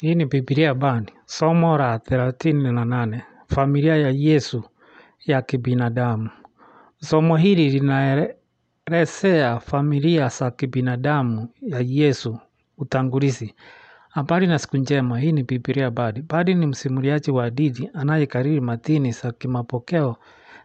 Hii ni Biblia Band, somo la thelathini na nane, familia ya Yesu ya kibinadamu. Somo hili linaelezea familia za kibinadamu ya Yesu utangulizi. Habari na siku njema, hii ni Biblia Band. badi ni msimuliaji wa hadithi anayekariri matini za kimapokeo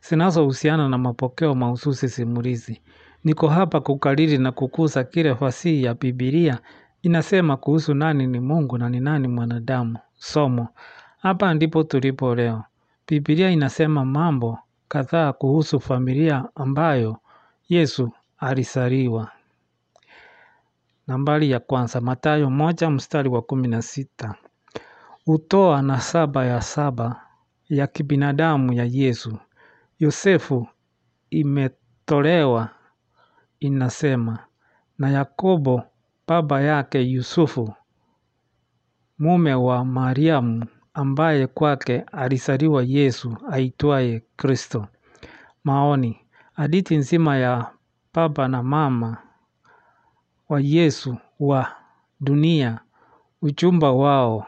zinazohusiana na mapokeo mahususi simulizi. Niko hapa kukariri na kukuza kile fasihi ya Biblia inasema kuhusu nani ni Mungu na ni nani mwanadamu. Somo. Hapa ndipo tulipo leo. Biblia inasema mambo kadhaa kuhusu familia ambayo Yesu alizaliwa. Nambari ya kwanza, Mathayo moja mstari wa kumi na sita. Hutoa nasaba ya saba ya kibinadamu ya Yesu. Yosefu imetolewa inasema na Yakobo baba yake Yusufu mume wa Mariamu ambaye kwake alizaliwa Yesu aitwaye Kristo. Maoni, hadithi nzima ya baba na mama wa Yesu wa dunia, uchumba wao.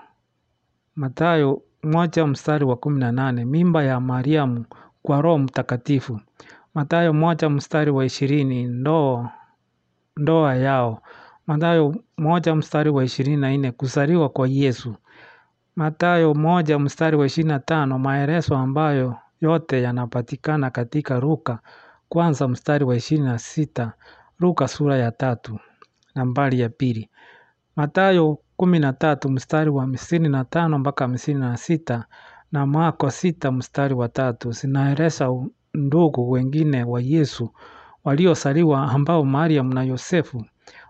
Mathayo moja mstari wa kumi na nane, mimba ya Mariamu kwa roho mtakatifu. Mathayo moja mstari wa ishirini, ndoa ndoa yao. Mathayo moja mstari wa ishirini na nne, kuzaliwa kwa Yesu. Mathayo moja mstari wa ishirini na tano, maelezo ambayo yote yanapatikana katika Luka kwanza mstari wa ishirini na sita, Luka sura ya tatu nambari ya pili. Mathayo kumi na tatu mstari wa hamsini na tano mpaka hamsini na sita na Marko sita mstari wa tatu zinaeleza ndugu wengine wa Yesu waliozaliwa ambao Mariam na Yosefu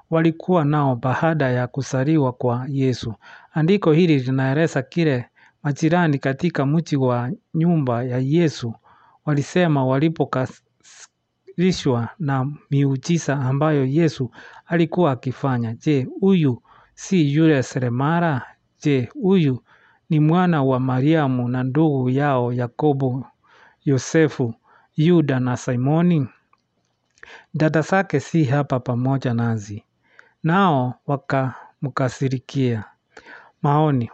walikuwa nao baada ya kuzaliwa kwa Yesu. Andiko hili linaeleza kile majirani katika mji wa nyumba ya Yesu walisema walipokasirishwa na miujiza ambayo Yesu alikuwa akifanya. Je, huyu si yule seremala? Je, huyu ni mwana wa Mariamu na ndugu yao Yakobo, Yosefu, Yuda na Simoni? Dada zake si hapa pamoja nasi. Nao wakamkasirikia. Maoni,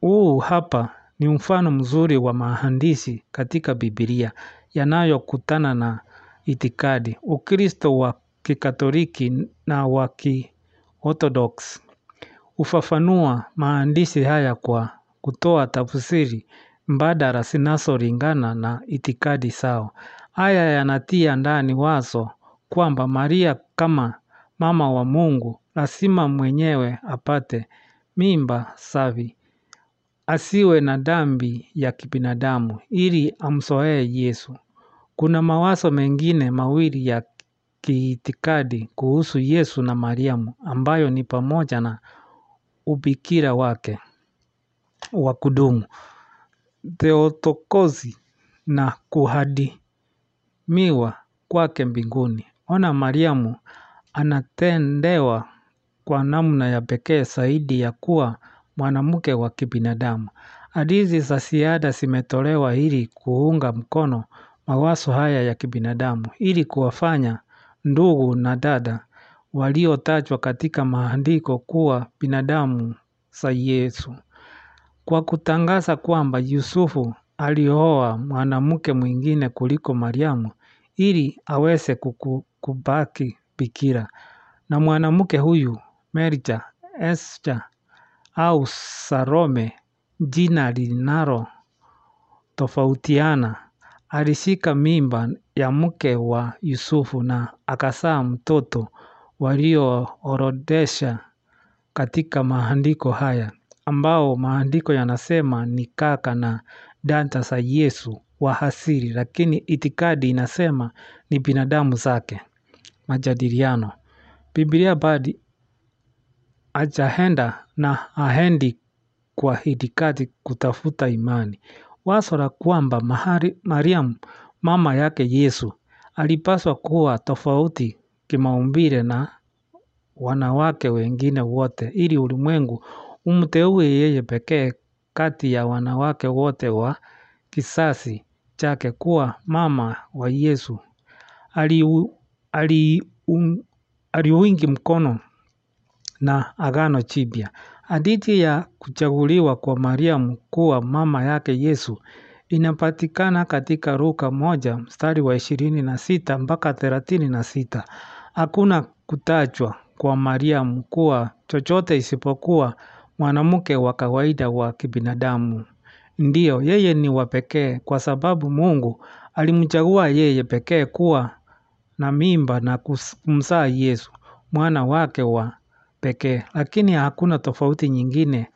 huu hapa ni mfano mzuri wa maandishi katika Biblia yanayokutana na itikadi, Ukristo wa Kikatoliki na wa Kiorthodox. Hufafanua maandishi haya kwa kutoa tafsiri mbadala zinazolingana na itikadi zao. Haya yanatia ndani wazo kwamba Maria kama mama wa Mungu lazima mwenyewe apate mimba safi asiwe na dhambi ya kibinadamu ili amzoee Yesu. Kuna mawazo mengine mawili ya kiitikadi kuhusu Yesu na Mariamu ambayo ni pamoja na ubikira wake wa kudumu, Theotokozi na kuhadimiwa kwake mbinguni. Ona Mariamu anatendewa kwa namna ya pekee zaidi ya kuwa mwanamke wa kibinadamu. Hadithi za ziada zimetolewa ili kuunga mkono mawazo haya ya kibinadamu ili kuwafanya ndugu na dada waliotajwa katika maandiko kuwa binadamu za Yesu. Kwa kutangaza kwamba Yusufu alioa mwanamke mwingine kuliko Mariamu ili aweze kubaki bikira. Na mwanamke huyu Merita Esther au Salome jina linalotofautiana alishika mimba ya mke wa Yusufu na akazaa mtoto walioorodhesha katika maandiko haya ambao maandiko yanasema ni kaka na dada za Yesu wa asili lakini itikadi inasema ni binadamu zake. Majadiliano. Biblia bado hajaenda na haendi kwa hidikati kutafuta imani. Wazo la kwamba Mariamu mama yake Yesu alipaswa kuwa tofauti kimaumbile na wanawake wengine wote ili ulimwengu umteue yeye pekee kati ya wanawake wote wa kizazi chake kuwa mama wa Yesu. Aliuingi mkono na agano jipya. Hadithi ya kuchaguliwa kwa Mariamu kuwa mama yake Yesu inapatikana katika Luka moja mstari wa ishirini na sita mpaka thelathini na sita. Hakuna kutajwa kwa Mariamu kuwa chochote isipokuwa mwanamke wa kawaida wa kibinadamu. Ndiyo, yeye ni wa pekee kwa sababu Mungu alimchagua yeye pekee kuwa na mimba na kumzaa Yesu, mwana wake wa pekee. Lakini hakuna tofauti nyingine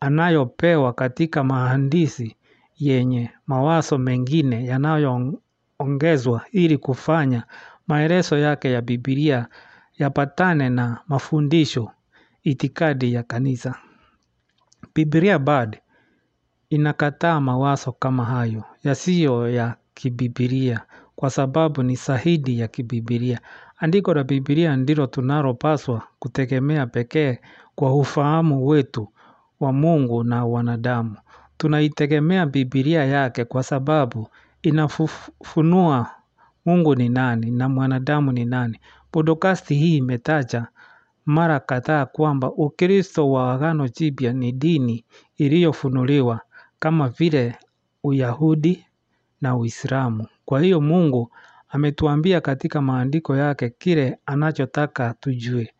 anayopewa katika maandishi yenye mawazo mengine yanayoongezwa ili kufanya maelezo yake ya Biblia yapatane na mafundisho itikadi ya kanisa. Biblia bado inakataa mawazo kama hayo yasiyo ya kibibilia kwa sababu ni sahidi ya kibibilia. Andiko la Bibilia ndilo tunalopaswa kutegemea pekee kwa ufahamu wetu wa Mungu na wanadamu. Tunaitegemea Bibilia yake kwa sababu inafunua Mungu ni nani na mwanadamu ni nani. Podokasti hii imetaja mara kadhaa kwamba ukristo wa agano jipya ni dini iliyofunuliwa kama vile uyahudi na uislamu. Kwa hiyo mungu ametuambia katika maandiko yake kile anachotaka tujue.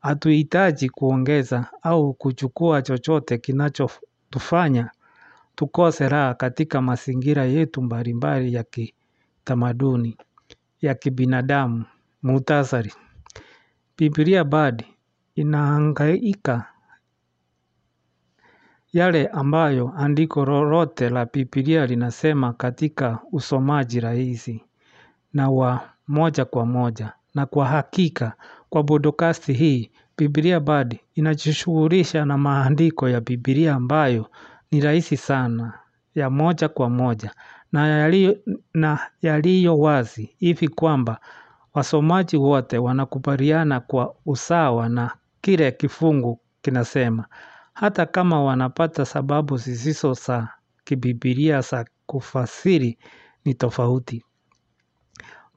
Hatuhitaji kuongeza au kuchukua chochote kinachotufanya tukose raha katika mazingira yetu mbalimbali ya kitamaduni ya kibinadamu muhtasari. Biblia bado inahangaika yale ambayo andiko lolote la Biblia linasema katika usomaji rahisi na wa moja kwa moja. Na kwa hakika kwa podcast hii Biblia Bard inajishughulisha na maandiko ya Biblia ambayo ni rahisi sana ya moja kwa moja na yaliyo wazi hivi kwamba wasomaji wote wanakubaliana kwa usawa na kile kifungu kinasema. Hata kama wanapata sababu zisizo za kibibilia za kufasiri ni tofauti.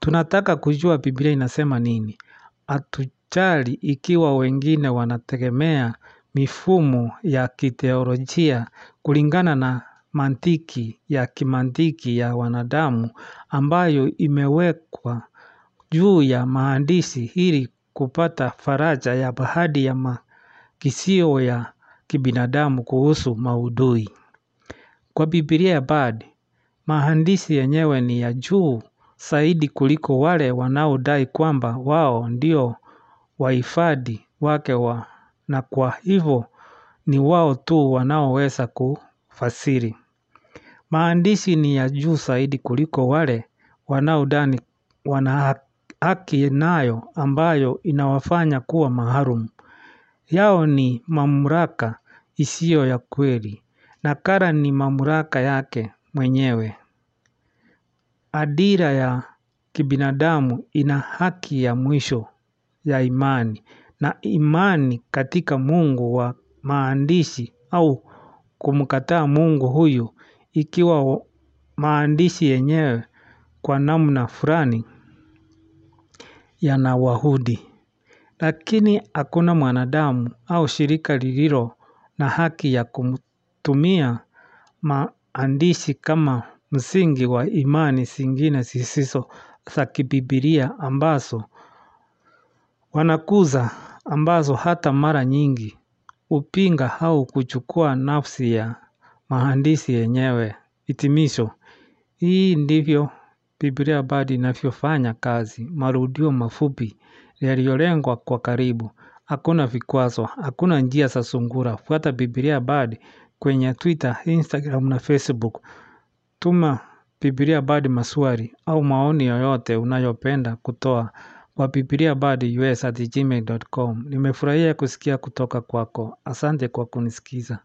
Tunataka kujua Biblia inasema nini. Hatujali ikiwa wengine wanategemea mifumo ya kiteolojia kulingana na mantiki ya kimantiki ya wanadamu ambayo imewekwa juu ya maandishi ili kupata faraja ya baadhi ya makisio ya kibinadamu kuhusu maudhui. Kwa Biblia bado, maandishi yenyewe ni ya juu zaidi kuliko wale wanaodai kwamba wao ndio wahifadhi wake wa na kwa hivyo ni wao tu wanaoweza kufasiri. Maandishi ni ya juu zaidi kuliko wale wanaodani wana haki nayo ambayo inawafanya kuwa maalum. Yao ni mamlaka isiyo ya kweli. Nakala ni mamlaka yake mwenyewe. Adira ya kibinadamu ina haki ya mwisho ya imani na imani katika mungu wa maandishi au kumkataa mungu huyu ikiwa maandishi yenyewe kwa namna fulani yanawahudi. Lakini hakuna mwanadamu au shirika lililo na haki ya kutumia maandishi kama msingi wa imani zingine zisizo za kibibilia ambazo wanakuza ambazo hata mara nyingi hupinga au kuchukua nafsi ya maandishi yenyewe hitimisho. Hii ndivyo Biblia bado inavyofanya kazi marudio mafupi yaliyolengwa kwa karibu. Hakuna vikwazo, hakuna njia za sungura. Fuata Biblia Bard kwenye Twitter, Instagram na Facebook. Tuma Biblia Bard maswali au maoni yoyote unayopenda kutoa kwa Biblia Bard us at gmail.com. Nimefurahia kusikia kutoka kwako. Asante kwa kunisikiza.